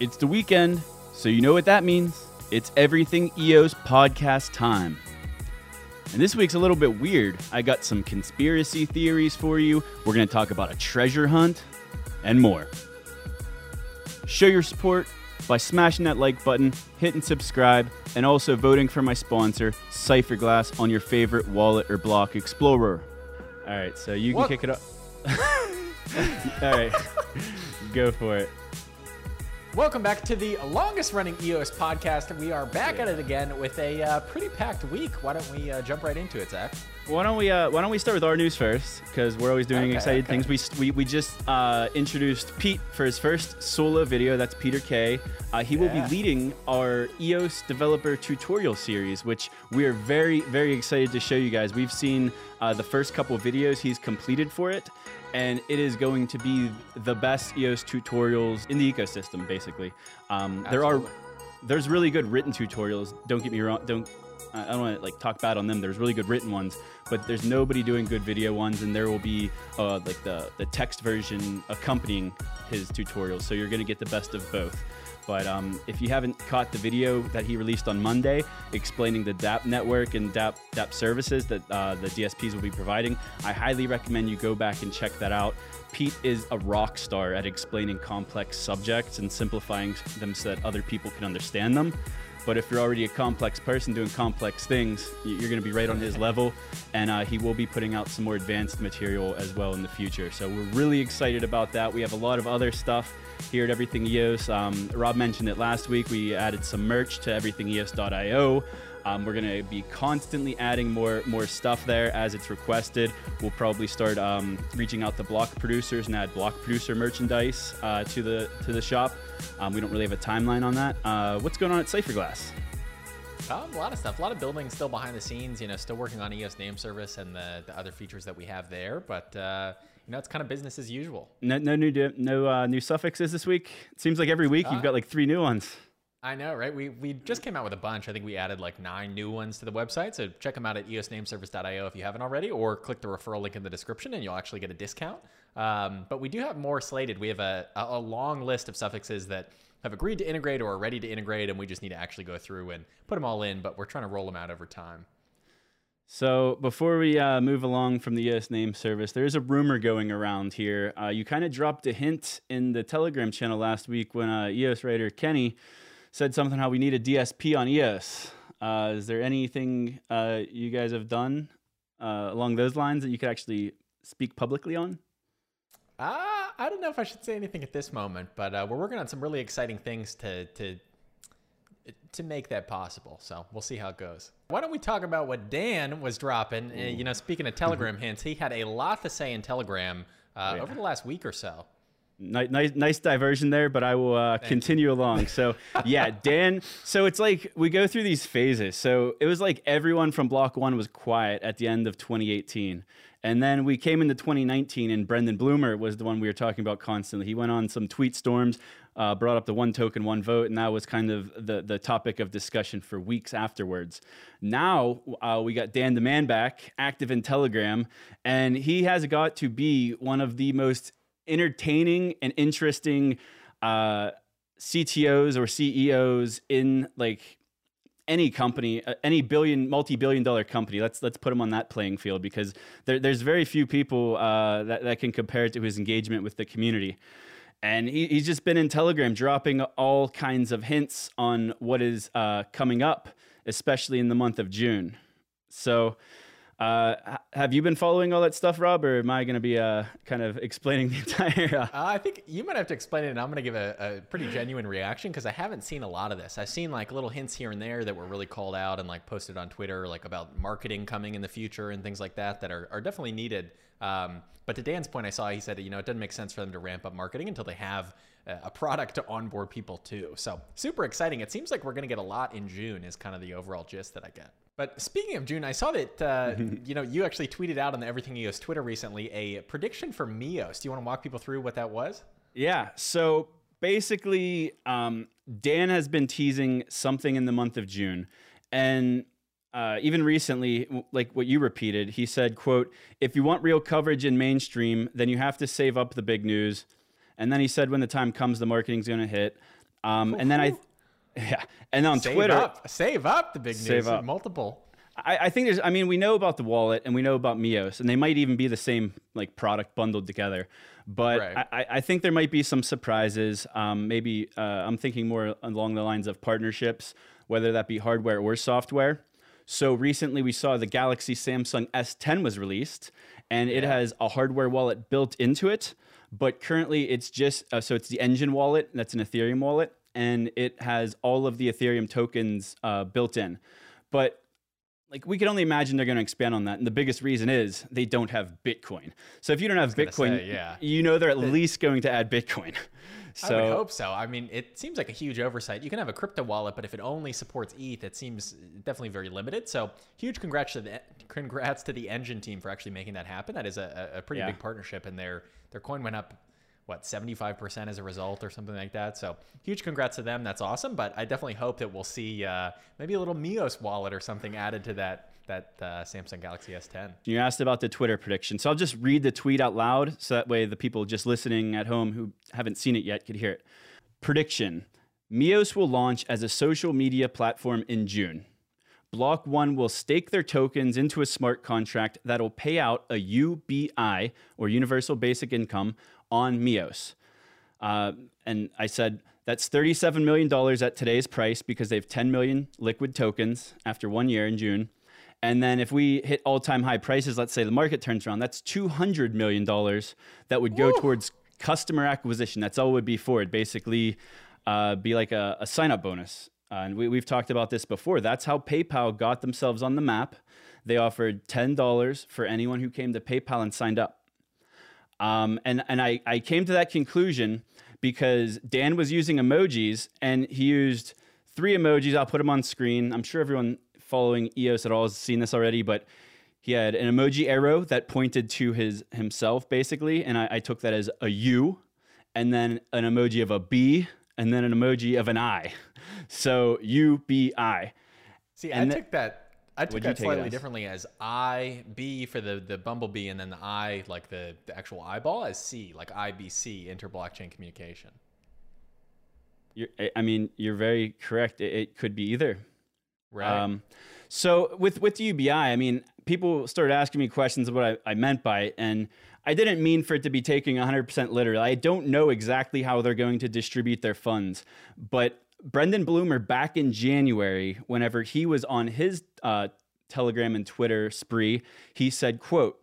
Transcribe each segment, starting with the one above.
It's the weekend, so you know what that means. It's everything EOS podcast time. And this week's a little bit weird. I got some conspiracy theories for you. We're going to talk about a treasure hunt and more. Show your support by smashing that like button, hitting subscribe, and also voting for my sponsor, Cypherglass, on your favorite wallet or block explorer. All right, so you can What? kick it up. All right, go for it. Welcome back to the longest running EOS podcast. We are back at it again with a uh, pretty packed week. Why don't we uh, jump right into it, Zach? Why don't we uh, Why don't we start with our news first? Because we're always doing Okay, exciting okay. things. We, we we just uh, introduced Pete for his first solo video. That's Peter K. Uh, he will be leading our EOS developer tutorial series, which we are very very excited to show you guys. We've seen uh, the first couple of videos he's completed for it, and it is going to be the best EOS tutorials in the ecosystem. Basically, um, there are there's really good written tutorials. Don't get me wrong. Don't I don't want to like talk bad on them. There's really good written ones, but there's nobody doing good video ones, and there will be uh, like the the text version accompanying his tutorials. So you're gonna get the best of both. But um, if you haven't caught the video that he released on Monday explaining the DAPP network and DAPP, DAPP services that uh, the DSPs will be providing, I highly recommend you go back and check that out. Pete is a rock star at explaining complex subjects and simplifying them so that other people can understand them. But if you're already a complex person doing complex things, you're going to be right on his level. And uh, he will be putting out some more advanced material as well in the future. So we're really excited about that. We have a lot of other stuff here at Everything EOS. Um, Rob mentioned it last week. We added some merch to everythingeos.io. Um, we're gonna be constantly adding more more stuff there as it's requested. We'll probably start um, reaching out to block producers and add block producer merchandise uh, to the to the shop. Um, we don't really have a timeline on that. Uh, what's going on at Cypherglass? Um, a lot of stuff, a lot of building still behind the scenes. You know, still working on EOS name service and the, the other features that we have there. But uh, you know, it's kind of business as usual. No, no new no uh, new suffixes this week. It seems like every week you've Uh, got like three new ones. I know, right? We we just came out with a bunch. I think we added like nine new ones to the website. So check them out at eosnameservice.io if you haven't already, or click the referral link in the description and you'll actually get a discount. Um, but we do have more slated. We have a, a long list of suffixes that have agreed to integrate or are ready to integrate, and we just need to actually go through and put them all in. But we're trying to roll them out over time. So before we uh, move along from the ES name service, there's a rumor going around here. Uh, you kind of dropped a hint in the Telegram channel last week when uh, EOS writer Kenny said something how we need a DSP on EOS. Uh, is there anything uh, you guys have done uh, along those lines that you could actually speak publicly on? Uh, I don't know if I should say anything at this moment, but uh, we're working on some really exciting things to to to make that possible. So we'll see how it goes. Why don't we talk about what Dan was dropping? Uh, you know, speaking of Telegram hints, he had a lot to say in Telegram uh, yeah. over the last week or so. Nice, nice, nice diversion there, but I will uh, continue along. So, yeah, Dan. So it's like we go through these phases. So it was like everyone from Block One was quiet at the end of 2018, and then we came into 2019, and Brendan Blumer was the one we were talking about constantly. He went on some tweet storms, uh, brought up the one token, one vote, and that was kind of the the topic of discussion for weeks afterwards. Now uh, we got Dan the Man back, active in Telegram, and he has got to be one of the most entertaining and interesting uh, CTOs or CEOs in like any company, uh, any billion, multi-billion dollar company. Let's let's put him on that playing field because there, there's very few people uh, that that can compare to his engagement with the community. And he, he's just been in Telegram dropping all kinds of hints on what is uh, coming up, especially in the month of June. So, uh, have you been following all that stuff, Rob, or am I going to be uh, kind of explaining the entire? Uh, Uh, I think you might have to explain it, and I'm going to give a, a pretty genuine reaction because I haven't seen a lot of this. I've seen like little hints here and there that were really called out and like posted on Twitter, like about marketing coming in the future and things like that that are, are definitely needed. Um, but to Dan's point, I saw he said, you know, it doesn't make sense for them to ramp up marketing until they have a a product to onboard people to. So super exciting. It seems like we're going to get a lot in June, is kind of the overall gist that I get. But speaking of June, I saw that uh, you know you actually tweeted out on the Everything EOS Twitter recently a prediction for Mios. Do you want to walk people through what that was? Yeah. So basically, um, Dan has been teasing something in the month of June, and uh, even recently, like what you repeated, he said, "quote If you want real coverage in mainstream, then you have to save up the big news." And then he said, "When the time comes, the marketing's going to hit." Um, and then I, yeah, and on Save Twitter, up, save up the big news. up. Multiple. I, I think there's. I mean, we know about the wallet and we know about Mios, and they might even be the same like product bundled together. But Right. I, I think there might be some surprises. Um, maybe uh, I'm thinking more along the lines of partnerships, whether that be hardware or software. So recently, we saw the Galaxy Samsung S10 was released, and it has a hardware wallet built into it. But currently, it's just uh, so it's the Enjin wallet. That's an Ethereum wallet, and it has all of the Ethereum tokens uh, built in. But like we can only imagine they're going to expand on that and the biggest reason is they don't have bitcoin so if you don't have bitcoin say, yeah. you know they're at least going to add bitcoin so I would hope so. I mean, it seems like a huge oversight. You can have a crypto wallet, but if it only supports ETH, it seems definitely very limited. So, huge congrats to the congrats to the Enjin team for actually making that happen. That is a, a pretty Yeah. big partnership, and their their coin went up what 75% as a result or something like that. So, huge congrats to them. That's awesome. But I definitely hope that we'll see uh, maybe a little Mios wallet or something added to that that uh, Samsung Galaxy S10. you asked about the twitter prediction so i'll just read the tweet out loud so that way the people just listening at home who haven't seen it yet could hear it prediction mios will launch as a social media platform in june Block One will stake their tokens into a smart contract that'll pay out a UBI or Universal Basic Income on Mios. Uh, and I said that's $37 million at today's price because they have 10 million liquid tokens after one year in June. And then if we hit all time high prices, let's say the market turns around, that's $200 million that would go towards customer acquisition. That's all it would be for it. Basically, uh, be like a, a sign up bonus. Uh, and we, we've talked about this before. That's how PayPal got themselves on the map. They offered $10 for anyone who came to PayPal and signed up. Um, and and I, I came to that conclusion because Dan was using emojis and he used three emojis. I'll put them on screen. I'm sure everyone following EOS at all has seen this already, but he had an emoji arrow that pointed to his himself basically, and I, I took that as a U, and then an emoji of a B, and then an emoji of an I. So U B I. See, And I the- took that. I took that slightly as? differently as I B for the the bumblebee, and then the I like the the actual eyeball as C, like IBC, inter-blockchain communication. You're, I- I mean, you're very correct. It, it could be either. Right. Um, so with with UBI, I mean, people started asking me questions of what I, I meant by it, and I didn't mean for it to be taking 100% literal. I don't know exactly how they're going to distribute their funds, but Brendan Blumer back in January, whenever he was on his uh, Telegram and Twitter spree, he said, "quote."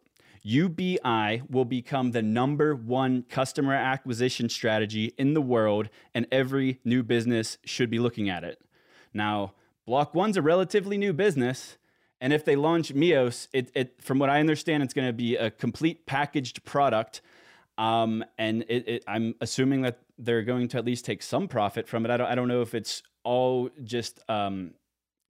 UBI will become the number one customer acquisition strategy in the world, and every new business should be looking at it. Now, Block One's a relatively new business, and if they launch Mios, it, it from what I understand, it's going to be a complete packaged product. Um, and it, it, I'm assuming that they're going to at least take some profit from it. I don't, I don't know if it's all just um,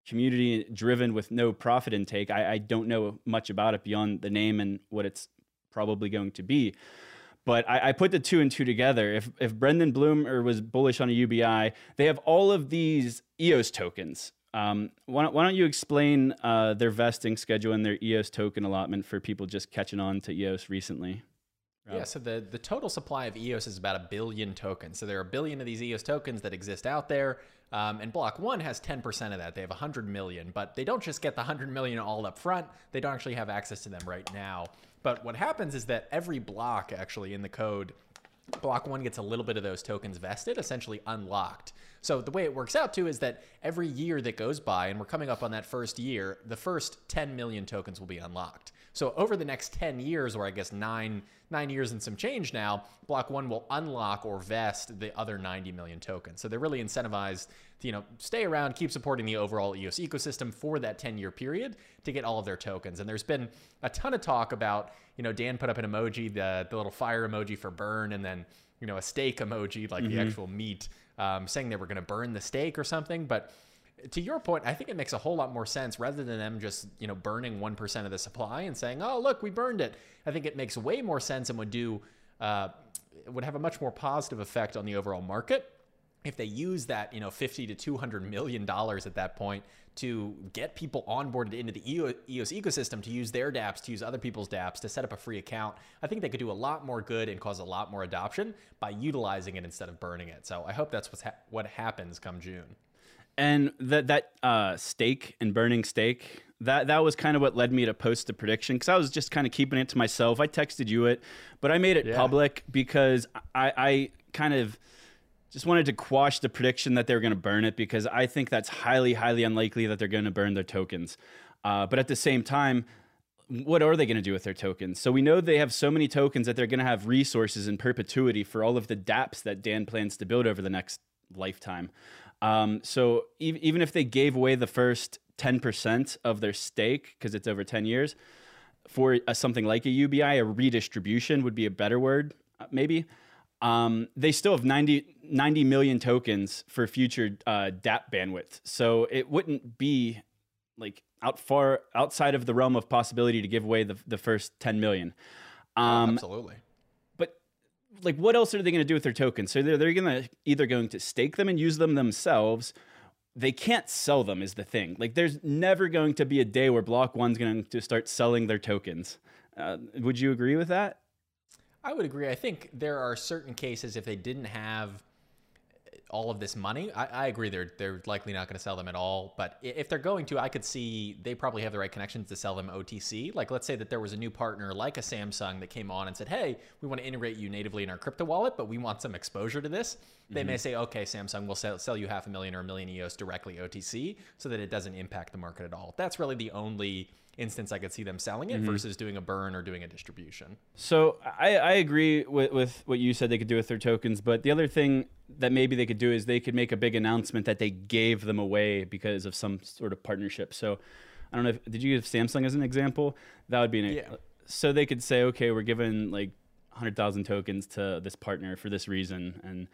community driven with no profit intake. I, I don't know much about it beyond the name and what it's probably going to be. But I, I put the two and two together. If if Brendan Blumer was bullish on a UBI, they have all of these EOS tokens. Um, why, don't, why don't you explain uh, their vesting schedule and their EOS token allotment for people just catching on to EOS recently? Yeah, so the, the total supply of EOS is about a billion tokens. So there are a billion of these EOS tokens that exist out there. Um, and Block One has 10% of that. They have 100 million, but they don't just get the 100 million all up front. They don't actually have access to them right now. But what happens is that every block actually in the code Block one gets a little bit of those tokens vested, essentially unlocked. So the way it works out too is that every year that goes by, and we're coming up on that first year, the first 10 million tokens will be unlocked. So over the next 10 years, or I guess nine nine years and some change now, Block One will unlock or vest the other 90 million tokens. So they're really incentivized to you know stay around, keep supporting the overall EOS ecosystem for that 10 year period to get all of their tokens. And there's been a ton of talk about you know Dan put up an emoji, the the little fire emoji for burn, and then you know a steak emoji like the mm-hmm. actual meat, um, saying they were going to burn the stake or something, but to your point, I think it makes a whole lot more sense rather than them just, you know, burning 1% of the supply and saying, oh, look, we burned it. I think it makes way more sense and would do, uh, would have a much more positive effect on the overall market if they use that, you know, 50 to 200 million dollars at that point to get people onboarded into the EOS ecosystem to use their dApps, to use other people's dApps, to set up a free account, I think they could do a lot more good and cause a lot more adoption by utilizing it instead of burning it. So I hope that's what's ha- what happens come June. And that that uh, stake and burning stake that that was kind of what led me to post the prediction because I was just kind of keeping it to myself. I texted you it, but I made it yeah. public because I, I kind of just wanted to quash the prediction that they were going to burn it because I think that's highly, highly unlikely that they're going to burn their tokens. Uh, but at the same time, what are they going to do with their tokens? So we know they have so many tokens that they're going to have resources in perpetuity for all of the dApps that Dan plans to build over the next lifetime. Um, so even if they gave away the first 10% of their stake, because it's over 10 years, for a, something like a UBI, a redistribution would be a better word, uh, maybe um, they still have 90, 90 million tokens for future uh, DApp bandwidth. So it wouldn't be like out far outside of the realm of possibility to give away the, the first 10 million. Oh, um, oh, absolutely. But like, what else are they going to do with their tokens? So they're, they're going to either going to stake them and use them themselves. They can't sell them is the thing. Like, there's never going to be a day where Block One's going to start selling their tokens. Uh, would you agree with that? I would agree. I think there are certain cases if they didn't have all of this money, I, I agree they're they're likely not going to sell them at all. But if they're going to, I could see they probably have the right connections to sell them OTC. Like let's say that there was a new partner like a Samsung that came on and said, "Hey, we want to integrate you natively in our crypto wallet, but we want some exposure to this." They mm-hmm. may say, "Okay, Samsung, we'll sell, sell you half a million or a million EOS directly OTC, so that it doesn't impact the market at all." That's really the only instance I could see them selling it mm-hmm. versus doing a burn or doing a distribution. So I, I agree with, with what you said they could do with their tokens, but the other thing that maybe they could do is they could make a big announcement that they gave them away because of some sort of partnership. So I don't know if did you use Samsung as an example? That would be an yeah. so they could say, okay, we're giving like hundred thousand tokens to this partner for this reason, and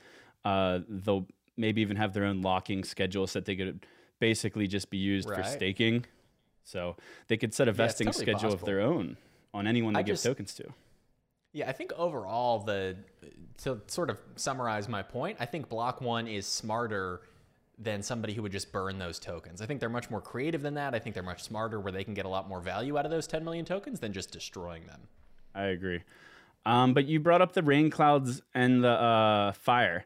uh, they'll maybe even have their own locking schedule so that they could basically just be used right. for staking so they could set a vesting yeah, totally schedule possible. of their own on anyone they I give just, tokens to. Yeah, I think overall the to sort of summarize my point, I think Block One is smarter than somebody who would just burn those tokens. I think they're much more creative than that. I think they're much smarter where they can get a lot more value out of those 10 million tokens than just destroying them. I agree. Um, but you brought up the rain clouds and the uh, fire.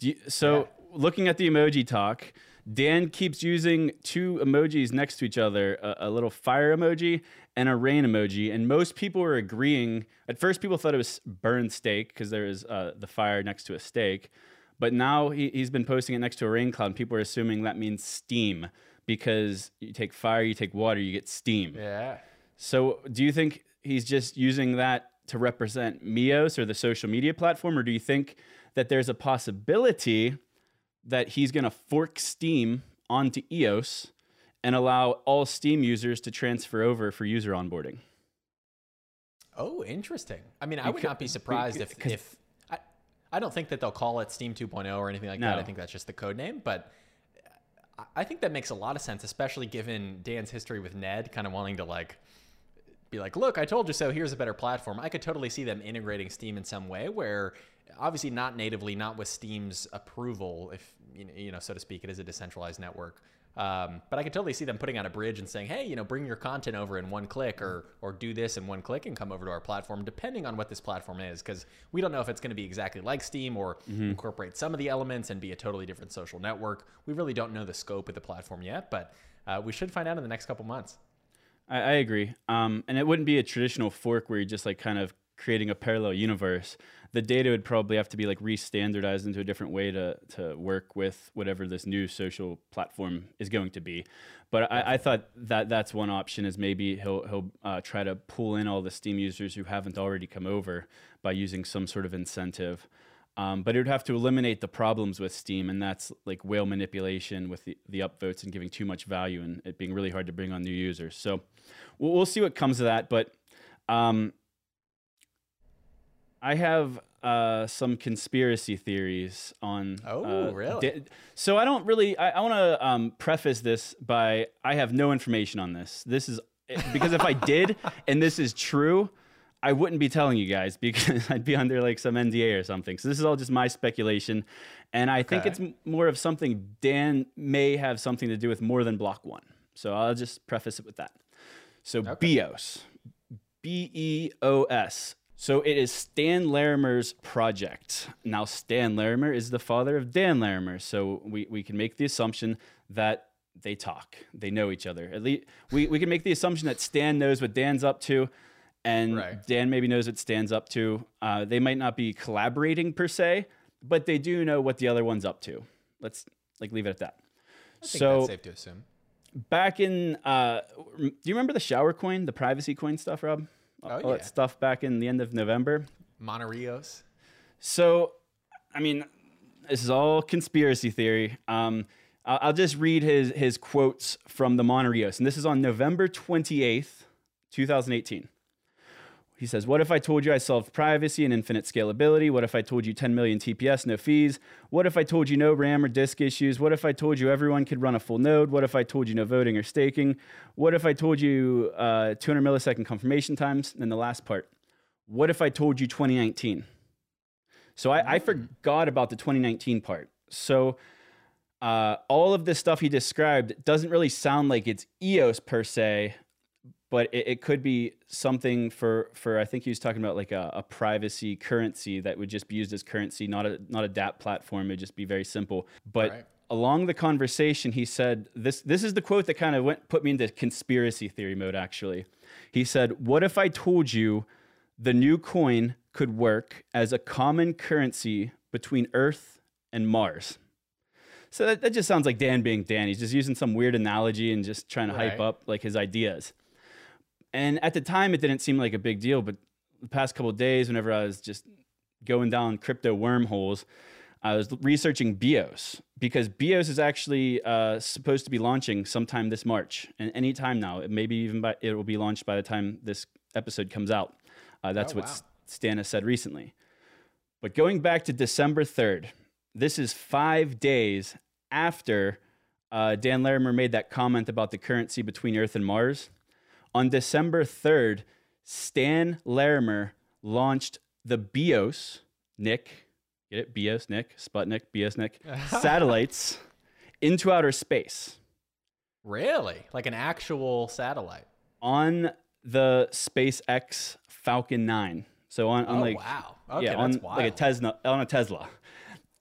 You, so yeah. looking at the emoji talk, Dan keeps using two emojis next to each other a, a, little fire emoji and a rain emoji. And most people were agreeing. At first, people thought it was burned steak because there is uh, the fire next to a steak. But now he, he's been posting it next to a rain cloud. And people are assuming that means steam because you take fire, you take water, you get steam. Yeah. So do you think he's just using that to represent Mios or the social media platform? Or do you think that there's a possibility? That he's going to fork Steem onto EOS and allow all Steem users to transfer over for user onboarding. Oh, interesting. I mean, I would not be surprised if, if I, I don't think that they'll call it Steem 2.0 or anything like no. that. I think that's just the code name, but I think that makes a lot of sense, especially given Dan's history with Ned, kind of wanting to like be like, look, I told you so. Here's a better platform. I could totally see them integrating Steam in some way where obviously not natively, not with Steem's approval, if you know, so to speak, it is a decentralized network. Um, but I can totally see them putting out a bridge and saying, "Hey, you know, bring your content over in one click, or or do this in one click and come over to our platform." Depending on what this platform is, because we don't know if it's going to be exactly like Steem or mm-hmm. incorporate some of the elements and be a totally different social network. We really don't know the scope of the platform yet, but uh, we should find out in the next couple months. I, I agree, um, and it wouldn't be a traditional fork where you're just like kind of creating a parallel universe the data would probably have to be like re-standardized into a different way to to work with whatever this new social platform is going to be. But I, I thought that that's one option is maybe he'll he'll uh, try to pull in all the Steem users who haven't already come over by using some sort of incentive. Um, but it would have to eliminate the problems with Steem, and that's like whale manipulation with the, the upvotes and giving too much value and it being really hard to bring on new users. So we'll, we'll see what comes of that. But um, I have uh, some conspiracy theories on. Oh, uh, really? Di- so I don't really. I, I want to um, preface this by I have no information on this. This is because if I did and this is true, I wouldn't be telling you guys because I'd be under like some NDA or something. So this is all just my speculation, and I think it's m- more of something Dan may have something to do with more than Block One. So I'll just preface it with that. So BEOS, B E O S. So it is Stan Larimer's project. Now Stan Larimer is the father of Dan Larimer, so we, we can make the assumption that they talk, they know each other. At least we, we can make the assumption that Stan knows what Dan's up to, and Right. Dan maybe knows what Stan's up to. Uh, they might not be collaborating per se, but they do know what the other one's up to. Let's like leave it at that. I think so that's safe to assume. back in uh do you remember the shower coin the privacy coin stuff rob Oh, all yeah. that stuff back in the end of november Monterios. so i mean this is all conspiracy theory um i'll, I'll just read his his quotes from the monterios and this is on november 28th 2018 he says, What if I told you I solved privacy and infinite scalability? What if I told you 10 million TPS, no fees? What if I told you no RAM or disk issues? What if I told you everyone could run a full node? What if I told you no voting or staking? What if I told you uh, 200 millisecond confirmation times? And the last part, what if I told you 2019? So I, I forgot about the 2019 part. So uh, all of this stuff he described doesn't really sound like it's EOS per se, but it, it could be something for for I think he was talking about like a, a privacy currency that would just be used as currency, not a not a DApp platform. It'd just be very simple. But Right. along the conversation, he said this this is the quote that kind of went put me into conspiracy theory mode. Actually, he said, "What if I told you the new coin could work as a common currency between Earth and Mars?" So that, that just sounds like Dan being Dan. He's just using some weird analogy and just trying to hype up like his ideas. And at the time, it didn't seem like a big deal. But the past couple of days, whenever I was just going down crypto wormholes, I was researching BEOS because BEOS is actually uh, supposed to be launching sometime this March and any time now. It maybe even by, it will be launched by the time this episode comes out. Uh, that's Oh, what wow. Said recently. But going back to December 3rd, this is five days after uh, Dan Larimer made that comment about the currency between Earth and Mars. On December 3rd, Stan Larimer launched the BEOS, Nick, get it? BEOS, Nick, Sputnik, BEOS, Nick, satellites into outer space Really? Like an actual satellite? on the SpaceX Falcon 9. So on, on oh, like wow. Okay, yeah, on that's wild. like a Tesla on a Tesla.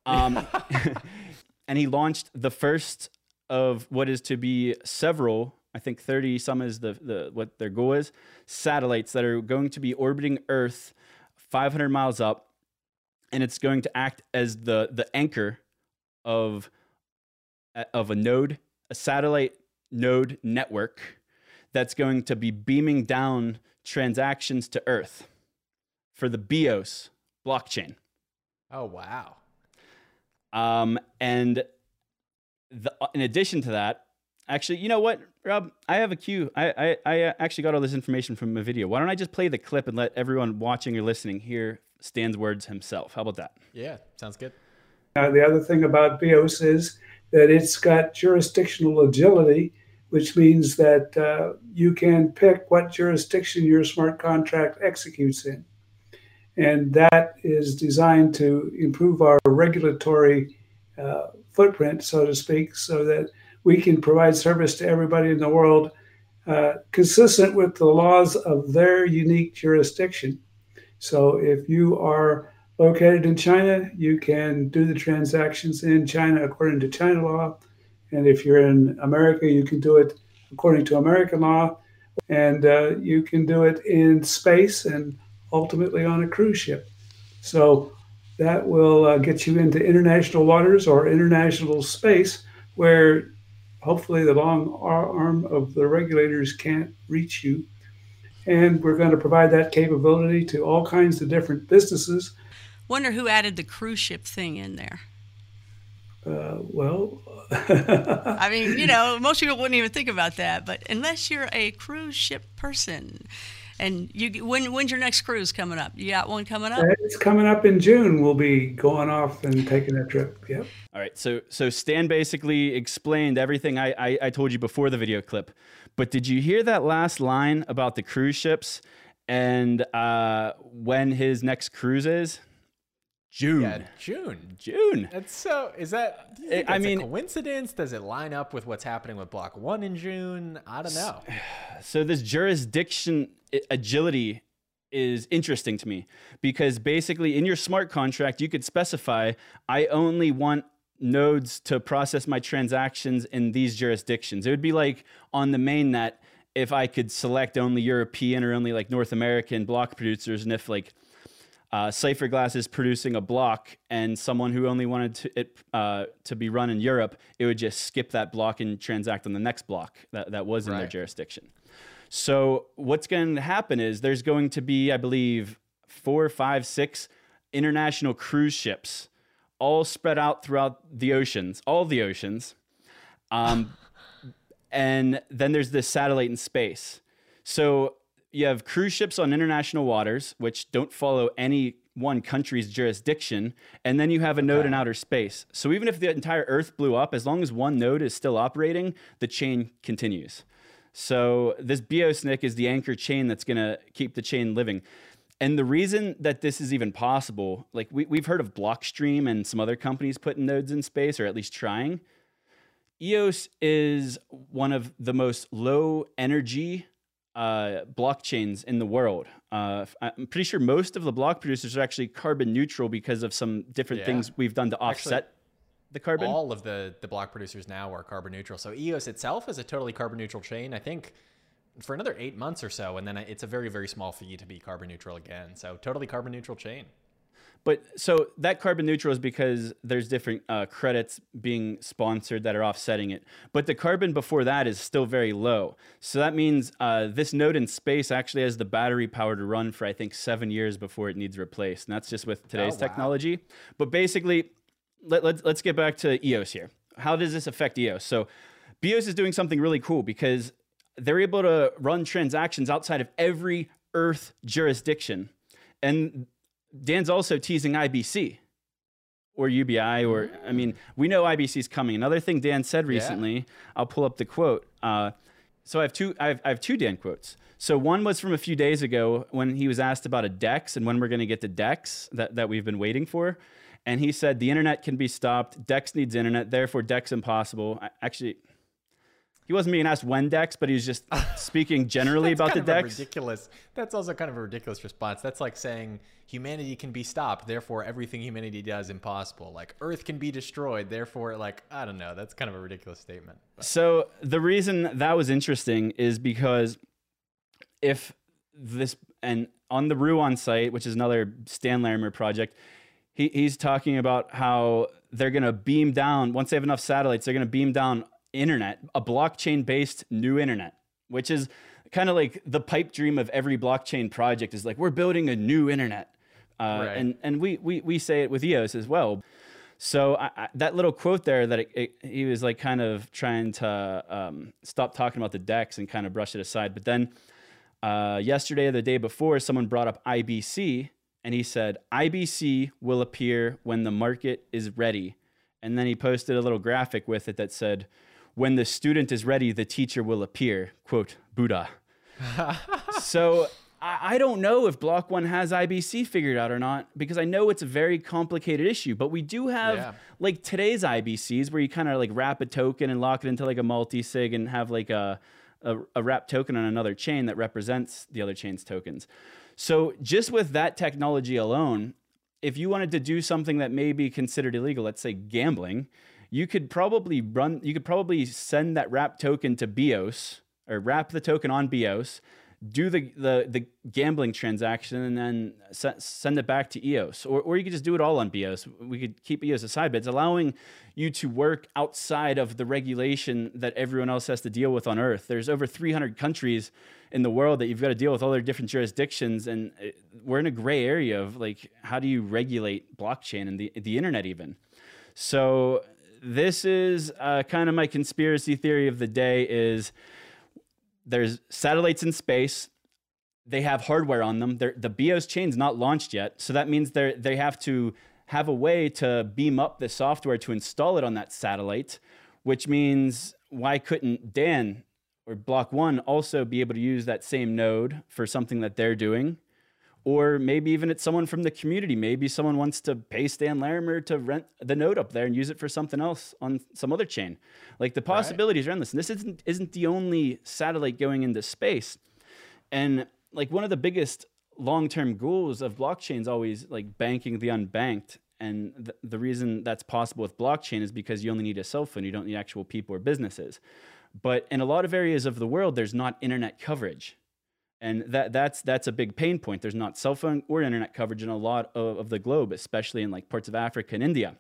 Um, and he launched the first of what is to be several. I think thirty some is the the what their goal is. Satellites that are going to be orbiting Earth, five hundred miles up, and it's going to act as the the anchor of of a node, a satellite node network that's going to be beaming down transactions to Earth for the BEOS blockchain. oh, wow. Um, and the, in addition to that, actually, you know what, Rob? I have a cue. I, I, I uh, actually got all this information from a video. Why don't I just play the clip and let everyone watching or listening hear Stan's words himself? How about that? Yeah, sounds good. Uh, the other thing about BEOS is that it's got jurisdictional agility, which means that uh, you can pick what jurisdiction your smart contract executes in. And that is designed to improve our regulatory uh, footprint, so to speak, so that we can provide service to everybody in the world uh, consistent with the laws of their unique jurisdiction. So if you are located in China, you can do the transactions in China according to China law. And if you're in America, you can do it according to American law. And uh, you can do it in space and ultimately on a cruise ship. So that will uh, get you into international waters or international space where hopefully the long arm of the regulators can't reach you. And we're going to provide that capability to all kinds of different businesses Wonder who added the cruise ship thing in there. Uh, well, I mean, you know, most people wouldn't even think about that, but unless you're a cruise ship person, and you when when's your next cruise coming up? You got one coming up? it's coming up in June. We'll be going off and taking a trip. Yep. All right, so so Stan basically explained everything I, I I told you before the video clip, but did you hear that last line about the cruise ships And uh, when his next cruise is, June. Yeah, June. June. That's so. Is that? you I mean- coincidence. Does it line up with what's happening with Block One in June? I don't know. So this jurisdiction agility is interesting to me because basically in your smart contract you could specify I only want nodes to process my transactions in these jurisdictions. It would be like on the mainnet if I could select only European or only like North American block producers and if like uh, Cypherglass is producing a block, and someone who only wanted to, it uh, to be run in Europe, it would just skip that block and transact on the next block that, that was in their jurisdiction. So what's going to happen is there's going to be, I believe, four, five, six international cruise ships, all spread out throughout the oceans, all the oceans. Um, and then there's this satellite in space. So you have cruise ships on international waters, which don't follow any one country's jurisdiction, and then you have a node in outer space. So even if the entire Earth blew up, as long as one node is still operating, the chain continues. So this BEOSNIK is the anchor chain that's going to keep the chain living. And the reason that this is even possible, like we, we've heard of Blockstream and some other companies putting nodes in space, or at least trying. EOS is one of the most low energy uh, blockchains in the world. Uh, I'm pretty sure most of the block producers are actually carbon neutral because of some different Yeah. things we've done to Actually, offset the carbon. All of the the block producers now are carbon neutral. So EOS itself is a totally carbon neutral chain. I think for another eight months or so, and then it's a very very small fee to be carbon neutral again. So totally carbon neutral chain. But so that carbon neutral is because there's different uh, credits being sponsored that are offsetting it. But the carbon before that is still very low. So that means uh, this node in space actually has the battery power to run for I think seven years before it needs replaced. And that's just with today's wow. technology. But basically, let, let's let's get back to EOS here. How does this affect EOS? So BEOS is doing something really cool because they're able to run transactions outside of every Earth jurisdiction. And Dan's also teasing IBC or UBI, or I mean, we know IBC is coming. Another thing Dan said recently, I'll pull up the quote. Uh, so I have two. I have, I have two Dan quotes. So one was from a few days ago when he was asked about a DEX and when we're going to get the DEX that, that we've been waiting for. And he said the internet can be stopped. DEX needs internet, therefore DEX impossible. I, actually, he wasn't being asked when DEX, but he was just speaking generally about the kind of a DEX. ridiculous. That's also kind of a ridiculous response. That's like saying humanity can be stopped, therefore everything humanity does is impossible. Like Earth can be destroyed, therefore like I don't know. That's kind of a ridiculous statement. But So the reason that was interesting is because if this and on the Ruan site, which is another Stan Larimer project, he, he's talking about how they're going to beam down once they have enough satellites. They're going to beam down internet, a blockchain based new internet, which is kind of like the pipe dream of every blockchain project. Is like we're building a new internet, uh, Right. and and we, we we say it with EOS as well. So I, I, that little quote there that it, it, he was like kind of trying to um, stop talking about the DEX and kind of brush it aside. But then uh, yesterday or the day before, someone brought up IBC and he said, IBC will appear when the market is ready. And then he posted a little graphic with it that said, when the student is ready, the teacher will appear, quote, Buddha. so I, I don't know if Block One has IBC figured out or not because I know it's a very complicated issue. But we do have Yeah. like today's IBCs where you kind of like wrap a token and lock it into like a multi sig and have like a, a a wrap token on another chain that represents the other chain's tokens. So just with that technology alone, if you wanted to do something that may be considered illegal, let's say gambling, you could probably run you could probably send that wrap token to BEOS or wrap the token on BEOS, do the the, the gambling transaction and then se- send it back to EOS. Or, or you could just do it all on BEOS. We could keep EOS aside, but it's allowing you to work outside of the regulation that everyone else has to deal with on Earth. There's over 300 countries in the world that you've got to deal with all their different jurisdictions and uh, we're in a gray area of like how do you regulate blockchain and the the internet even so this is uh, kind of my conspiracy theory of the day is there's satellites in space. They have hardware on them. They're, the BEOS chain's not launched yet so that means they they have to have a way to beam up the software to install it on that satellite which means why couldn't dan or block one also be able to use that same node for something that they're doing or maybe even it's someone from the community. Maybe someone wants to pay Stan Larimer to rent the node up there and use it for something else on some other chain. Like the possibilities right. are endless. And this isn't isn't the only satellite going into space. And like one of the biggest long-term goals of blockchain is always like banking the unbanked. And th- the reason that's possible with blockchain is because you only need a cell phone. You don't need actual people or businesses. But in a lot of areas of the world, there's not internet coverage and that that's that's a big pain point. There's not cell phone or internet coverage in a lot of, of the globe, especially in like parts of Africa and India.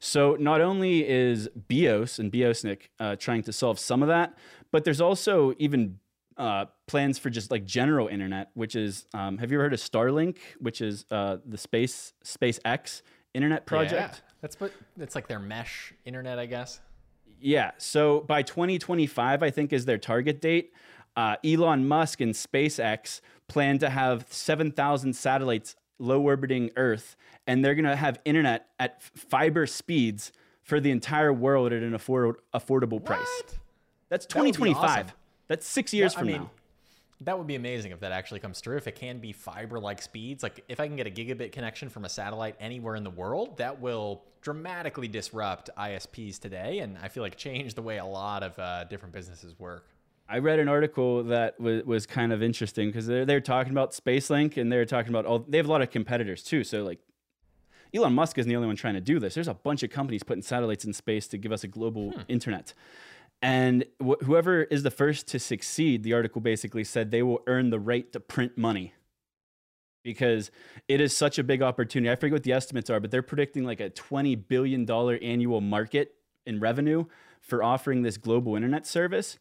So not only is BEOS and BEOSNIK uh, trying to solve some of that, but there's also even uh, plans for just like general internet, which is um, have you ever heard of Starlink, which is uh, the space SpaceX internet project? Yeah, that's what it's like their mesh internet, I guess. Yeah. So by 2025, I think is their target date uh, Elon Musk and SpaceX plan to have 7,000 satellites low orbiting Earth, and they're going to have internet at fiber speeds for the entire world at an afford- affordable price. What? That's 2025. That awesome. That's six years yeah, from I mean, now. That would be amazing if that actually comes true. If it can be fiber like speeds, like if I can get a gigabit connection from a satellite anywhere in the world, that will dramatically disrupt ISPs today. And I feel like change the way a lot of uh, different businesses work. I read an article that was, was kind of interesting because they're, they're talking about SpaceLink and they're talking about all, they have a lot of competitors too. So, like, Elon Musk isn't the only one trying to do this. There's a bunch of companies putting satellites in space to give us a global hmm. internet. And wh- whoever is the first to succeed, the article basically said they will earn the right to print money because it is such a big opportunity. I forget what the estimates are, but they're predicting like a $20 billion annual market in revenue for offering this global internet service.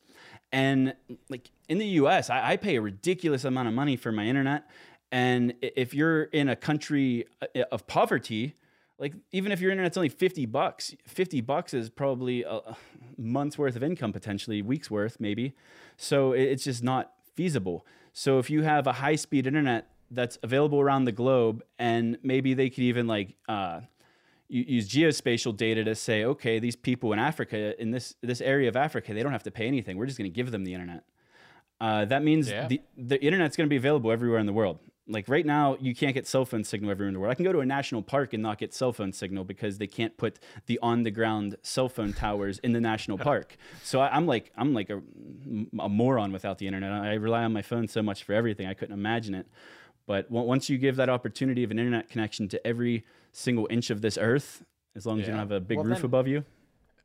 And like in the US, I, I, pay a ridiculous amount of money for my internet. And if you're in a country uh, of poverty, like even if your internet's only 50 bucks, 50 bucks is probably a month's worth of income, potentially, week's worth, maybe. So it's just not feasible. So if you have a high speed internet that's available around the globe, and maybe they could even like, uh, you use geospatial data to say, okay, these people in Africa, in this this area of Africa, they don't have to pay anything. We're just going to give them the internet. Uh, that means yeah. the the internet's going to be available everywhere in the world. Like right now, you can't get cell phone signal everywhere in the world. I can go to a national park and not get cell phone signal because they can't put the on the ground cell phone towers in the national park. So I, am like I'm like a, a moron without the internet. I rely on my phone so much for everything. I couldn't imagine it. But once you give that opportunity of an internet connection to every single inch of this earth, as long as yeah. you don't have a big well, roof then, above you.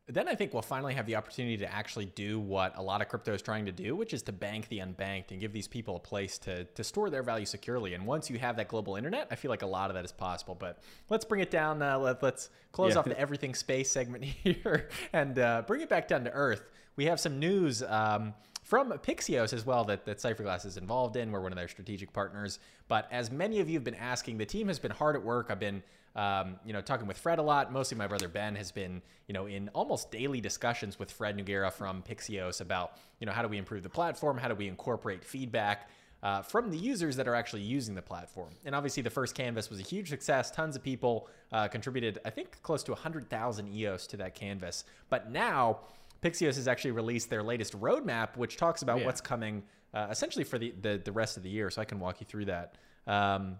Then I think we'll finally have the opportunity to actually do what a lot of crypto is trying to do, which is to bank the unbanked and give these people a place to, to store their value securely. And once you have that global internet, I feel like a lot of that is possible. But let's bring it down. Uh, let, us close yeah. off the everything space segment here and uh, bring it back down to earth. We have some news. Um, from PixEOS as well that, that Cypherglass is involved in. We're one of their strategic partners. But as many of you have been asking, the team has been hard at work. I've been um, you know, talking with Fred a lot. Mostly my brother Ben has been, you know, in almost daily discussions with Fred Noguera from PixEOS about, you know, how do we improve the platform? How do we incorporate feedback? Uh, from the users that are actually using the platform. And obviously, the first canvas was a huge success. Tons of people uh, contributed, I think, close to 100,000 EOS to that canvas. But now, PixEOS has actually released their latest roadmap, which talks about yeah. what's coming uh, essentially for the, the, the rest of the year. So I can walk you through that. Um,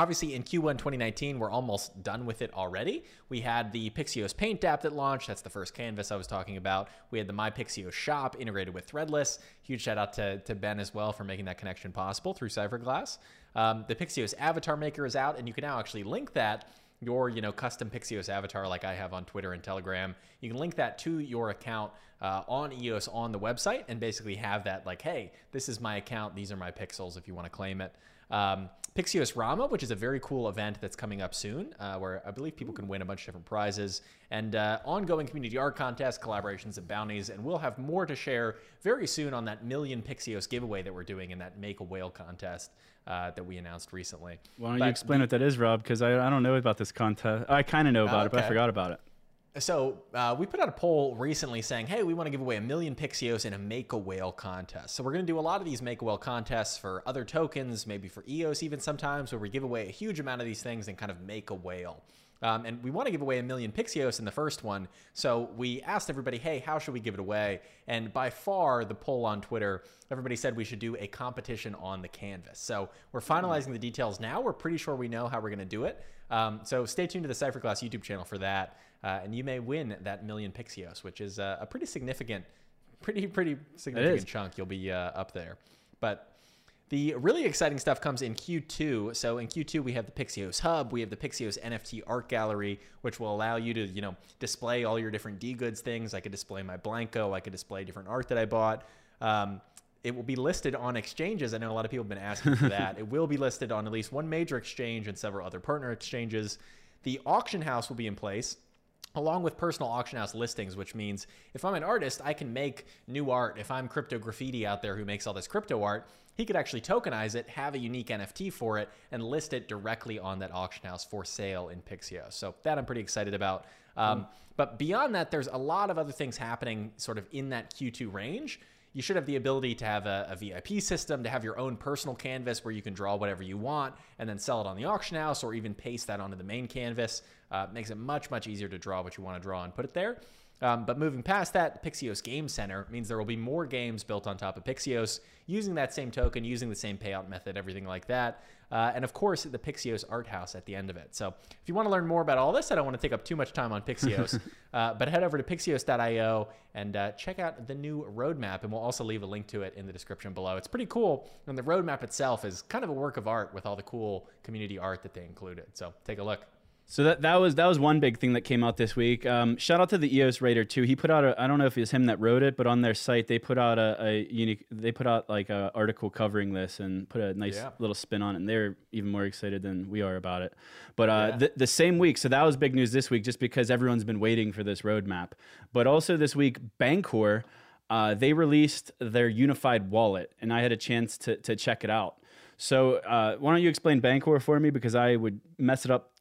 Obviously, in Q1 2019, we're almost done with it already. We had the PixEOS Paint app that launched. That's the first canvas I was talking about. We had the My PixEOS shop integrated with Threadless. Huge shout out to, to Ben as well for making that connection possible through Cypherglass. Um, the PixEOS Avatar Maker is out, and you can now actually link that your you know custom PixEOS avatar like I have on Twitter and Telegram. You can link that to your account uh, on EOS on the website and basically have that like, hey, this is my account. These are my pixels if you want to claim it. Um, PixEOS Rama, which is a very cool event that's coming up soon, uh, where I believe people can win a bunch of different prizes and uh, ongoing community art contests, collaborations, and bounties. And we'll have more to share very soon on that million PixEOS giveaway that we're doing in that Make a Whale contest uh, that we announced recently. Why don't but you explain the, what that is, Rob? Because I, I don't know about this contest. I kind of know about okay. it, but I forgot about it. So uh, we put out a poll recently saying, hey, we want to give away a million PixEOS in a Make a Whale contest. So we're going to do a lot of these Make a Whale contests for other tokens, maybe for EOS even sometimes, where we give away a huge amount of these things and kind of make a whale. Um, and we want to give away a million PixEOS in the first one. So we asked everybody, hey, how should we give it away? And by far, the poll on Twitter, everybody said we should do a competition on the canvas. So we're finalizing the details now. We're pretty sure we know how we're going to do it. Um, so stay tuned to the Cypherglass YouTube channel for that. Uh, and you may win that million PixEOS, which is uh, a pretty significant, pretty, pretty significant chunk. You'll be uh, up there. But the really exciting stuff comes in Q2. So in Q2, we have the PixEOS Hub, we have the PixEOS NFT Art Gallery, which will allow you to, you know, display all your different D goods things. I could display my Blanco, I could display different art that I bought. Um, it will be listed on exchanges. I know a lot of people have been asking for that. it will be listed on at least one major exchange and several other partner exchanges. The auction house will be in place along with personal auction house listings, which means if I'm an artist, I can make new art. If I'm crypto graffiti out there who makes all this crypto art, he could actually tokenize it, have a unique NFT for it, and list it directly on that auction house for sale in PixEOS. So that I'm pretty excited about. Um, mm. But beyond that, there's a lot of other things happening sort of in that Q2 range you should have the ability to have a, a, VIP system, to have your own personal canvas where you can draw whatever you want and then sell it on the auction house or even paste that onto the main canvas. Uh, makes it much, much easier to draw what you want to draw and put it there. Um, but moving past that, PixEOS Game Center means there will be more games built on top of PixEOS using that same token, using the same payout method, everything like that. Uh, and of course, the PixEOS Art House at the end of it. So if you want to learn more about all this, I don't want to take up too much time on PixEOS, uh, but head over to pixeos.io and uh, check out the new roadmap. And we'll also leave a link to it in the description below. It's pretty cool. And the roadmap itself is kind of a work of art with all the cool community art that they included. So take a look. So that that was that was one big thing that came out this week. Um, shout out to the EOS Raider too. He put out a I don't know if it was him that wrote it, but on their site they put out a, a unique they put out like a article covering this and put a nice yeah. little spin on it. And they're even more excited than we are about it. But uh, yeah. the, the same week, so that was big news this week, just because everyone's been waiting for this roadmap. But also this week, Bancor. Uh, they released their unified wallet, and I had a chance to, to check it out. So, uh, why don't you explain Bancor for me? Because I would mess it up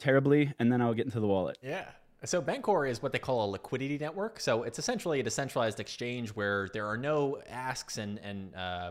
terribly, and then I'll get into the wallet. Yeah. So Bancor is what they call a liquidity network. So it's essentially a decentralized exchange where there are no asks and and uh,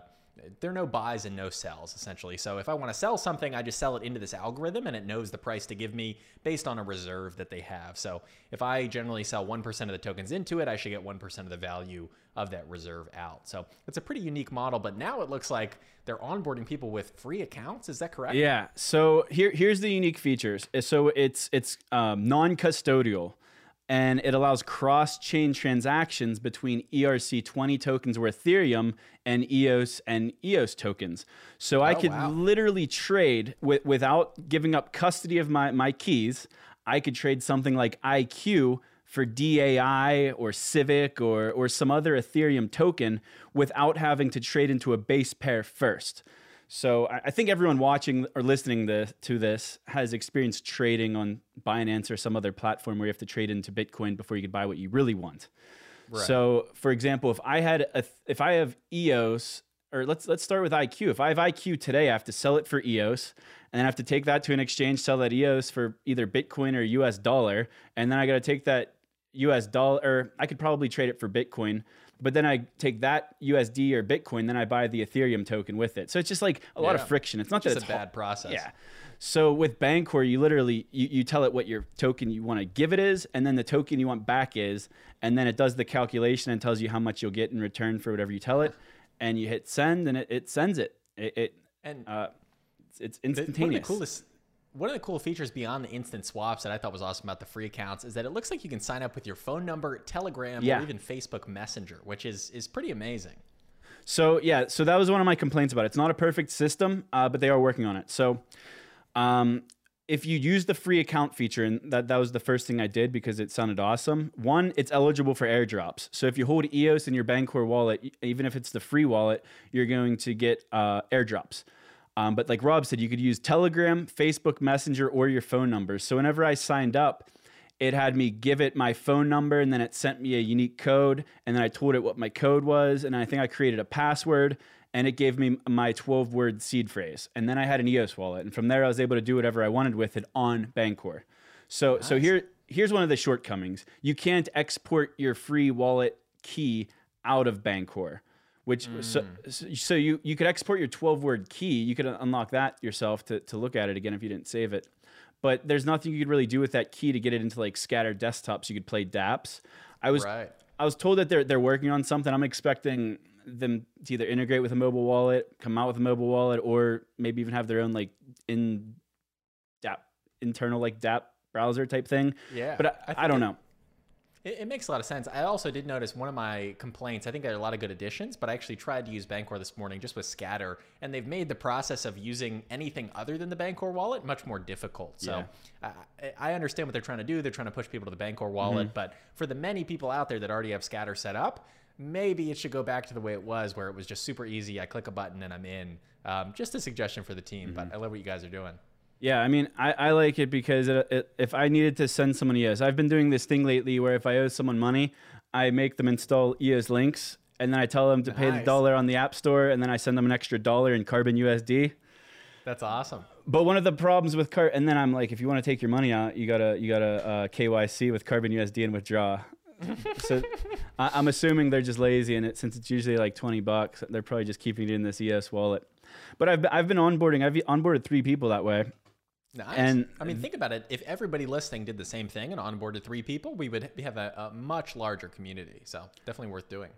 there are no buys and no sells essentially. So if I want to sell something, I just sell it into this algorithm and it knows the price to give me based on a reserve that they have. So if I generally sell 1% of the tokens into it, I should get 1% of the value of that reserve out. So it's a pretty unique model, but now it looks like they're onboarding people with free accounts. Is that correct? Yeah. So here here's the unique features. So it's it's um, non-custodial and it allows cross-chain transactions between ERC20 tokens or Ethereum and EOS and EOS tokens. So oh, I could wow. literally trade with, without giving up custody of my, my keys. I could trade something like IQ for DAI or Civic or, or some other Ethereum token without having to trade into a base pair first. So I think everyone watching or listening to this has experienced trading on Binance or some other platform where you have to trade into Bitcoin before you can buy what you really want. Right. So, for example, if I had a, if I have EOS or let's let's start with IQ. If I have IQ today, I have to sell it for EOS, and then I have to take that to an exchange, sell that EOS for either Bitcoin or US dollar, and then I got to take that US dollar. Or I could probably trade it for Bitcoin, but then I take that USD or Bitcoin, then I buy the Ethereum token with it. So it's just like a lot of friction. It's not just that it's a bad process. Yeah. So with Bancor, you literally you, you tell it what your token you want to give it is, and then the token you want back is, and then it does the calculation and tells you how much you'll get in return for whatever you tell it, and you hit send, and it, it sends it. It, it and uh, it's, it's instantaneous. One of the coolest one of the cool features beyond the instant swaps that I thought was awesome about the free accounts is that it looks like you can sign up with your phone number, Telegram, yeah. or even Facebook Messenger, which is is pretty amazing. So yeah, so that was one of my complaints about it. It's not a perfect system, uh, but they are working on it. So um, if you use the free account feature, and that, that was the first thing I did because it sounded awesome. One, it's eligible for airdrops. So if you hold EOS in your Bancor wallet, even if it's the free wallet, you're going to get uh, airdrops. Um, but like Rob said, you could use Telegram, Facebook Messenger, or your phone number. So whenever I signed up, it had me give it my phone number and then it sent me a unique code. And then I told it what my code was. And I think I created a password and it gave me my 12 word seed phrase. And then I had an EOS wallet. And from there, I was able to do whatever I wanted with it on Bancor. So, nice. so here, here's one of the shortcomings you can't export your free wallet key out of Bancor which mm. so, so you you could export your 12 word key you could unlock that yourself to, to look at it again if you didn't save it but there's nothing you could really do with that key to get it into like scattered desktops. You could play DApps. I was Right. I was told that they're they're working on something. I'm expecting them to either integrate with a mobile wallet, come out with a mobile wallet, or maybe even have their own like in DApp internal like DApp browser type thing. Yeah, but I I, I, don't it- know. It, it makes a lot of sense. I also did notice one of my complaints. I think there are a lot of good additions, but I actually tried to use Bancor this morning just with Scatter, and they've made the process of using anything other than the Bancor wallet much more difficult. So I, I understand what they're trying to do. They're trying to push people to the Bancor wallet, Mm-hmm. but for the many people out there that already have Scatter set up, maybe it should go back to the way it was, where it was just super easy. I click a button and I'm in. Um, just a suggestion for the team, Mm-hmm. but I love what you guys are doing. Yeah, I mean, I, I like it because it, it, if I needed to send someone EOS, I've been doing this thing lately where if I owe someone money, I make them install EOS Lynx and then I tell them to pay the dollar on the App Store and then I send them an extra dollar in Carbon USD. That's awesome. But one of the problems with Car, and then I'm like, if you want to take your money out, you gotta you gotta uh, KYC with Carbon USD and withdraw. so I, I'm assuming they're just lazy, and it since it's usually like 20 bucks, they're probably just keeping it in this EOS wallet. But I've I've been onboarding. I've onboarded three people that way. Nice. And- I mean, think about it. If everybody listening did the same thing and onboarded three people, we would have a, a much larger community. So definitely worth doing.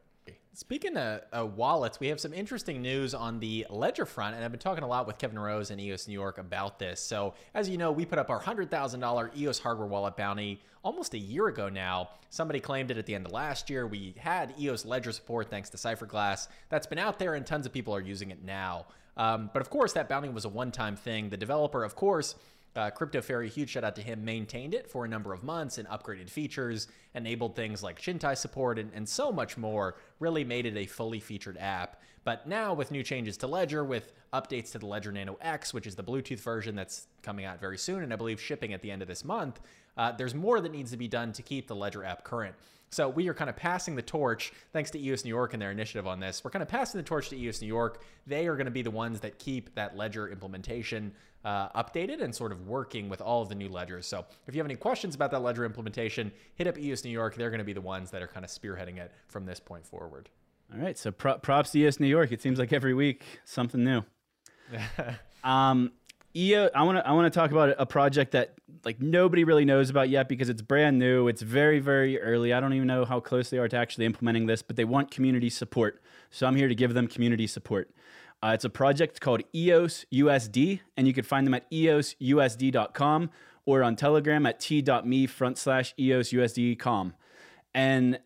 Speaking of uh, wallets, we have some interesting news on the Ledger front, and I've been talking a lot with Kevin Rose and EOS New York about this. So, as you know, we put up our $100,000 EOS hardware wallet bounty almost a year ago now. Somebody claimed it at the end of last year. We had EOS Ledger support thanks to Cypherglass. That's been out there, and tons of people are using it now. Um, but of course, that bounty was a one time thing. The developer, of course, uh, Crypto Fairy, huge shout out to him, maintained it for a number of months and upgraded features, enabled things like Chintai support, and, and so much more. Really made it a fully featured app. But now, with new changes to Ledger, with updates to the Ledger Nano X, which is the Bluetooth version that's coming out very soon, and I believe shipping at the end of this month, uh, there's more that needs to be done to keep the Ledger app current. So we are kind of passing the torch, thanks to EOS New York and their initiative on this. We're kind of passing the torch to EOS New York. They are going to be the ones that keep that ledger implementation uh, updated and sort of working with all of the new ledgers. So if you have any questions about that ledger implementation, hit up EOS New York. They're going to be the ones that are kind of spearheading it from this point forward. All right, so pro- props to EOS New York. It seems like every week something new. um, EO, I want to I want to talk about a project that like nobody really knows about yet because it's brand new. It's very very early. I don't even know how close they are to actually implementing this, but they want community support. So I'm here to give them community support. Uh, it's a project called EOS USD, and you can find them at eosusd.com or on Telegram at t.me front slash eosusd.com. And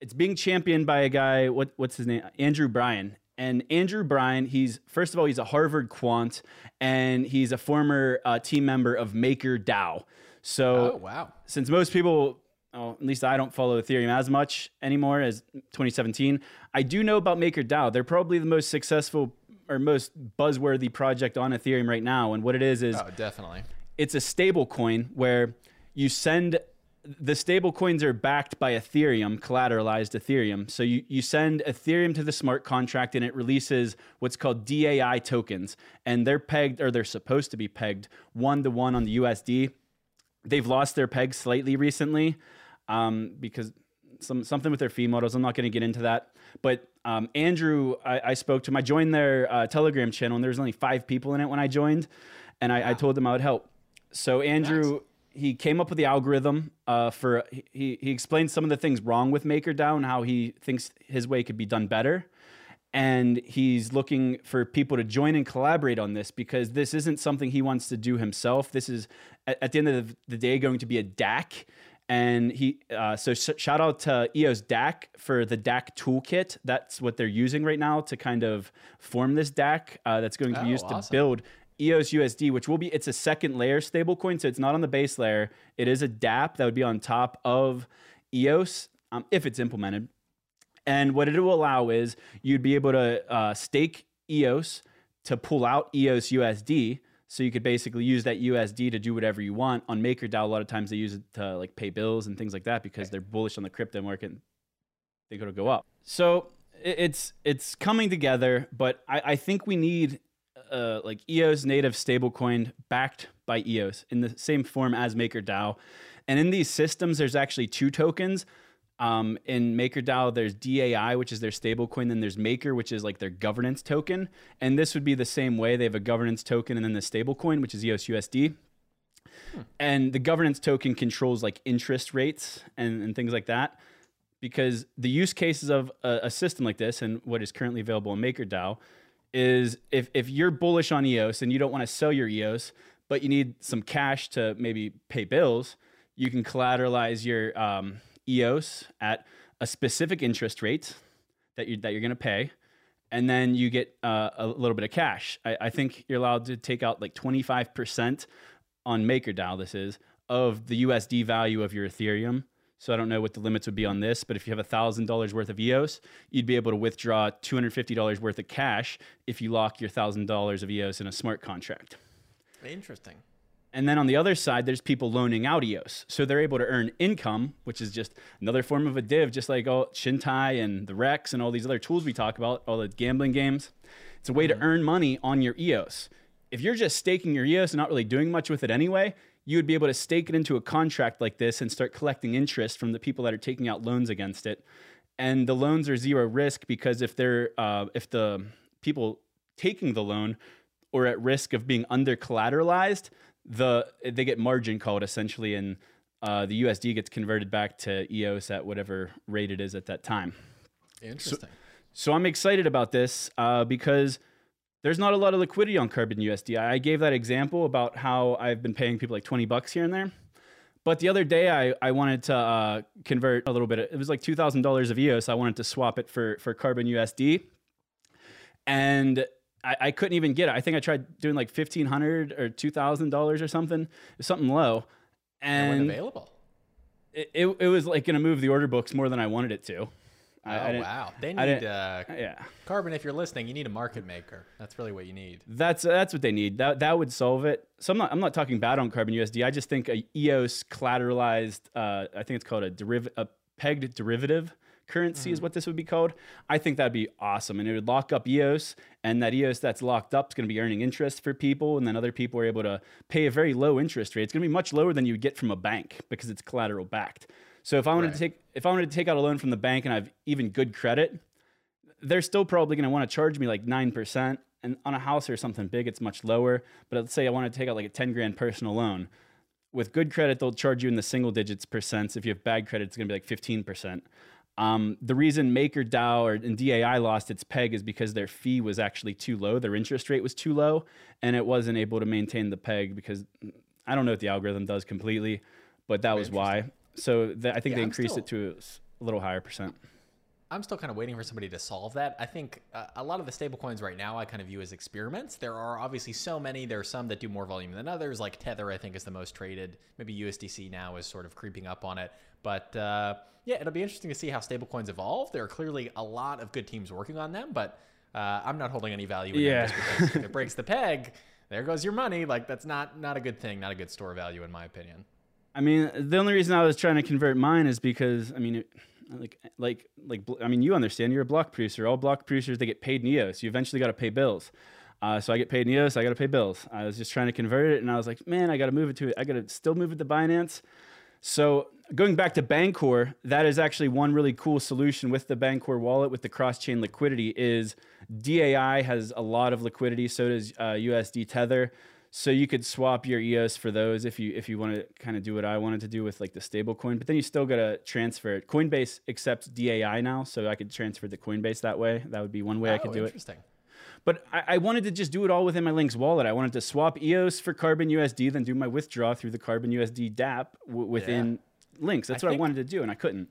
it's being championed by a guy what what's his name andrew bryan and andrew bryan he's first of all he's a harvard quant and he's a former uh, team member of makerdao so Oh, wow. since most people oh, at least i don't follow ethereum as much anymore as 2017 i do know about makerdao they're probably the most successful or most buzzworthy project on ethereum right now and what it is is Oh, definitely. it's a stable coin where you send the stable coins are backed by Ethereum, collateralized Ethereum. So you, you send Ethereum to the smart contract and it releases what's called DAI tokens. And they're pegged, or they're supposed to be pegged one to one on the USD. They've lost their peg slightly recently um, because some something with their fee models. I'm not going to get into that. But um, Andrew, I, I spoke to him. I joined their uh, Telegram channel, and there was only five people in it when I joined, and I, I told them I would help. So Andrew, he came up with the algorithm uh, for. He he explained some of the things wrong with MakerDAO and how he thinks his way could be done better. And he's looking for people to join and collaborate on this because this isn't something he wants to do himself. This is at, at the end of the day going to be a DAC and he uh, so sh- shout out to EOS DAC for the DAC toolkit. That's what they're using right now to kind of form this DAC uh, that's going to be Oh, used to build EOS USD, which will be it's a second layer stablecoin, so it's not on the base layer. It is a DApp that would be on top of EOS um, if it's implemented. And what it will allow is you'd be able to uh, stake EOS to pull out EOS USD. So you could basically use that USD to do whatever you want. On MakerDAO, a lot of times they use it to like pay bills and things like that because they're bullish on the crypto market. and They going to go up. So it's it's coming together, but I, I think we need uh, like EOS native stablecoin backed by EOS in the same form as MakerDAO. And in these systems, there's actually two tokens. Um, in MakerDAO, there's DAI, which is their stablecoin. Then there's Maker, which is like their governance token. And this would be the same way. They have a governance token and then the stablecoin, which is E EOS USD. And the governance token controls like interest rates and, and things like that. Because the use cases of a, a system like this and what is currently available in MakerDAO is if, if you're bullish on EOS and you don't want to sell your EOS, but you need some cash to maybe pay bills, you can collateralize your um, EOS at a specific interest rate that you that you're going to pay, and then you get uh, a little bit of cash. I, I, think you're allowed to take out like 25% on MakerDAO. This is of the USD value of your Ethereum. So I don't know what the limits would be on this, but if you have thousand dollars worth of EOS, you'd be able to withdraw two hundred fifty dollars worth of cash if you lock your thousand dollars of EOS in a smart contract. Interesting. And then on the other side, there's people loaning out EOS. So they're able to earn income, which is just another form of a div, just like all Chintai and the Rex and all these other tools we talk about, all the gambling games. It's a way mm-hmm. to earn money on your EOS. If you're just staking your EOS and not really doing much with it anyway, you would be able to stake it into a contract like this and start collecting interest from the people that are taking out loans against it. And the loans are zero risk because if they're uh, if the people taking the loan or at risk of being under collateralized, the they get margin called essentially, and uh, the USD gets converted back to EOS at whatever rate it is at that time. Interesting. So, so I'm excited about this uh, because there's not a lot of liquidity on Carbon USD. I gave that example about how I've been paying people like 20 bucks here and there. But the other day, I, I wanted to uh, convert a little bit. It was like $2,000 of EOS. I wanted to swap it for, for Carbon USD. And I, I couldn't even get it. I think I tried doing like fifteen hundred or two thousand dollars or something, something low, and, and available. It, it, it was like going to move the order books more than I wanted it to. I, oh wow! They need uh, yeah. Carbon. If you're listening, you need a market maker. That's really what you need. That's that's what they need. That that would solve it. So I'm not I'm not talking bad on Carbon USD. I just think a EOS collateralized. Uh, I think it's called a deriv a pegged derivative currency mm-hmm. is what this would be called. I think that'd be awesome. And it would lock up EOS, and that EOS that's locked up is going to be earning interest for people. And then other people are able to pay a very low interest rate. It's going to be much lower than you would get from a bank because it's collateral backed. So if I wanted right. to take if I wanted to take out a loan from the bank and I have even good credit, they're still probably going to want to charge me like nine percent. And on a house or something big, it's much lower. But let's say I want to take out like a ten grand personal loan. With good credit, they'll charge you in the single digits percents. If you have bad credit, it's going to be like fifteen percent. Um, the reason MakerDAO or and DAI lost its peg is because their fee was actually too low. Their interest rate was too low, and it wasn't able to maintain the peg because I don't know what the algorithm does completely, but that was why. So the, I think yeah, they increased still, it to a little higher percent. I'm still kind of waiting for somebody to solve that. I think uh, a lot of the stablecoins right now I kind of view as experiments. There are obviously so many. There are some that do more volume than others. Like Tether, I think, is the most traded. Maybe USDC now is sort of creeping up on it. But uh, yeah, it'll be interesting to see how stablecoins evolve. There are clearly a lot of good teams working on them, but uh, I'm not holding any value in yeah. them just because if it breaks the peg, there goes your money. Like that's not not a good thing, not a good store value in my opinion. I mean, the only reason I was trying to convert mine is because I mean, it, like like like I mean, you understand. You're a block producer. All block producers they get paid in EOS. You eventually got to pay bills. Uh, so I get paid in EOS. I got to pay bills. I was just trying to convert it, and I was like, man, I got to move it to. I got to still move it to Binance. So going back to Bancor, that is actually one really cool solution with the Bancor wallet with the cross-chain liquidity. Is DAI has a lot of liquidity. So does uh, USD Tether. So you could swap your EOS for those if you if you want to kind of do what I wanted to do with like the stable coin, but then you still gotta transfer it. Coinbase accepts DAI now, so I could transfer the Coinbase that way. That would be one way oh, I could oh, do interesting. it. But I, I, wanted to just do it all within my Lynx wallet. I wanted to swap EOS for Carbon USD, then do my withdraw through the Carbon USD DApp w- within yeah. Lynx. That's I what I wanted to do, and I couldn't.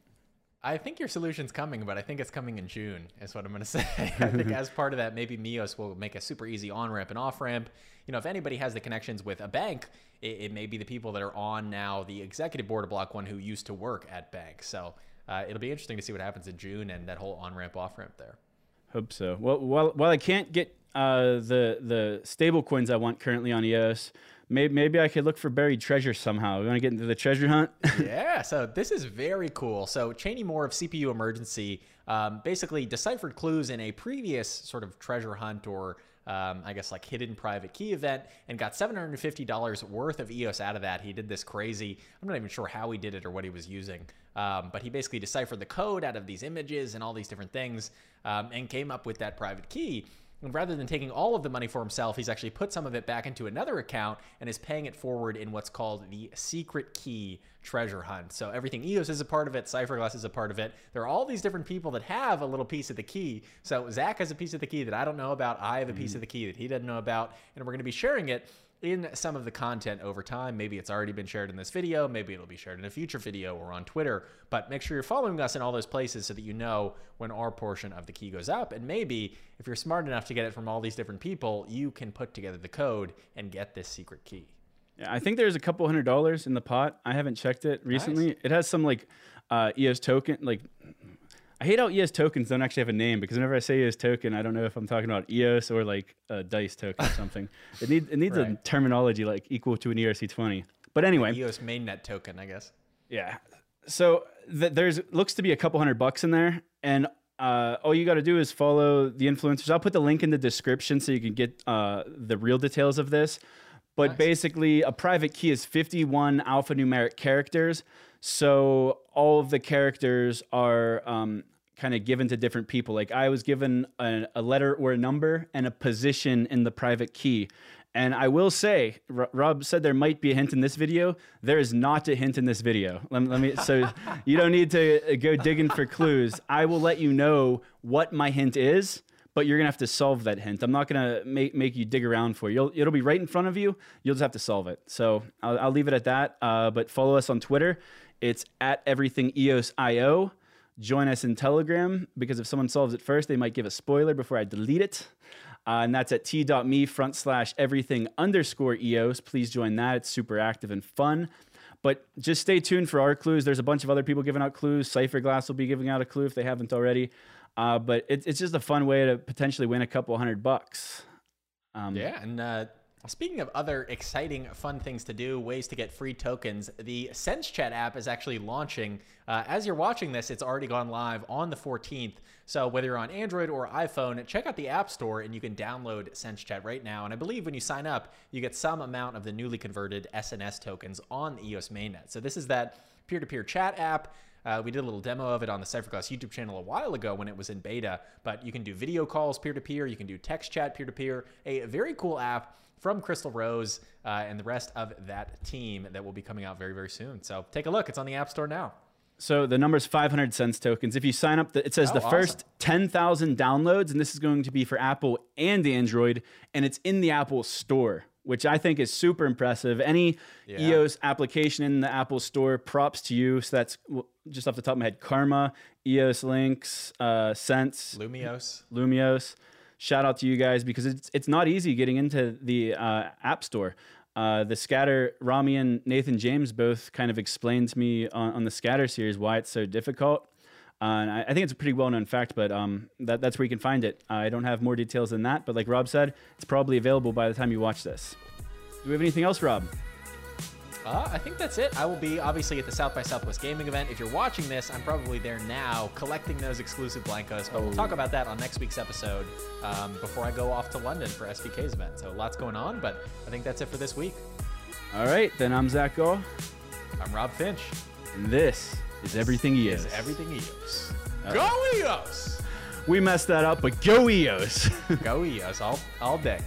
I think your solution's coming, but I think it's coming in June, is what I'm going to say. I think as part of that, maybe Mios will make a super easy on ramp and off ramp. You know, if anybody has the connections with a bank, it, it, may be the people that are on now the executive board of Block One who used to work at banks. So uh, it'll be interesting to see what happens in June and that whole on ramp, off ramp there. Hope so. Well, while, while I can't get uh, the the stable coins I want currently on EOS, maybe, maybe I could look for buried treasure somehow. We want to get into the treasure hunt? yeah, so this is very cool. So Cheney Moore of CPU Emergency um, basically deciphered clues in a previous sort of treasure hunt or um, I guess like hidden private key event and got $750 worth of EOS out of that. He did this crazy, I'm not even sure how he did it or what he was using, um, but he basically deciphered the code out of these images and all these different things um, and came up with that private key. And rather than taking all of the money for himself, he's actually put some of it back into another account and is paying it forward in what's called the secret key treasure hunt. So everything EOS is a part of it, Cypherglass is a part of it. There are all these different people that have a little piece of the key. So Zach has a piece of the key that I don't know about. I have a piece mm-hmm. of the key that he doesn't know about, and we're going to be sharing it in some of the content over time. Maybe it's already been shared in this video, maybe it'll be shared in a future video or on Twitter, but make sure you're following us in all those places so that you know when our portion of the key goes up. And maybe if you're smart enough to get it from all these different people, you can put together the code and get this secret key. Yeah, I think there's a couple hundred dollars in the pot. I haven't checked it recently. Nice. It has some like uh, EOS token. Like, I hate how EOS tokens don't actually have a name because whenever I say EOS token, I don't know if I'm talking about EOS or like a Dice token or something. it needs it needs a terminology like equal to an E ERC20. But anyway, EOS mainnet token, I guess. yeah. So th- there's looks to be a couple hundred bucks in there, and uh, all you got to do is follow the influencers. I'll put the link in the description so you can get uh, the real details of this. But basically, a private key is 51 alphanumeric characters. So all of the characters are um, kind of given to different people. Like I was given a, a letter or a number and a position in the private key. And I will say, R- Rob said there might be a hint in this video. There is not a hint in this video. Let, me- let me. So you don't need to uh, go digging for clues. I will let you know what my hint is, but you're gonna have to solve that hint. I'm not gonna make make you dig around for it. You'll, it'll be right in front of you. You'll just have to solve it. So I'll, I'll leave it at that. Uh, but follow us on Twitter. It's at everything EOS IO. Join us in Telegram because if someone solves it first, they might give a spoiler before I delete it. Uh, and that's at t.me front slash everything underscore EOS. Please join that. It's super active and fun. But just stay tuned for our clues. There's a bunch of other people giving out clues. Cypherglass will be giving out a clue if they haven't already. Uh, but it, it's just a fun way to potentially win a couple hundred bucks. Um, Yeah, and uh, speaking of other exciting, fun things to do, ways to get free tokens, the SenseChat app is actually launching. Uh, as you're watching this, it's already gone live on the 14th. So whether you're on Android or iPhone, check out the App Store and you can download SenseChat right now. And I believe when you sign up, you get some amount of the newly converted SNS tokens on the EOS mainnet. So this is that peer-to-peer chat app. Uh, we did a little demo of it on the Cypherglass YouTube channel a while ago when it was in beta, but you can do video calls peer to peer, you can do text chat peer to peer. A very cool app from Crystal Rose uh, and the rest of that team that will be coming out very, very soon. So take a look. It's on the App Store now. So the number is 500 Sense tokens. If you sign up, the, it says Oh, the awesome. first 10,000 downloads, and this is going to be for Apple and Android, and it's in the Apple Store, which I think is super impressive. Any Yeah. EOS application in the Apple Store, props to you. So that's just off the top of my head: Karma, EOS Lynx, uh, Sense, Lumeos. Lumeos. Shout out to you guys because it's it's not easy getting into the uh, App Store. Uh, the Scatter, Rami and Nathan James both kind of explained to me on, on the Scatter series why it's so difficult. Uh, and I, I think it's a pretty well known fact, but um, that, that's where you can find it. I don't have more details than that, but like Rob said, it's probably available by the time you watch this. Do we have anything else, Rob? Uh, I think that's it. I will be obviously at the South by Southwest Gaming event. If you're watching this, I'm probably there now collecting those exclusive Blankos. But we'll talk about that on next week's episode um, before I go off to London for SVK's event. So lots going on, but I think that's it for this week. All right, then I'm Zach Gall, I'm Rob Finch. and this is Everything EOS. Is everything EOS. Go EOS! we messed that up, but go EOS! Go EOS all, all day.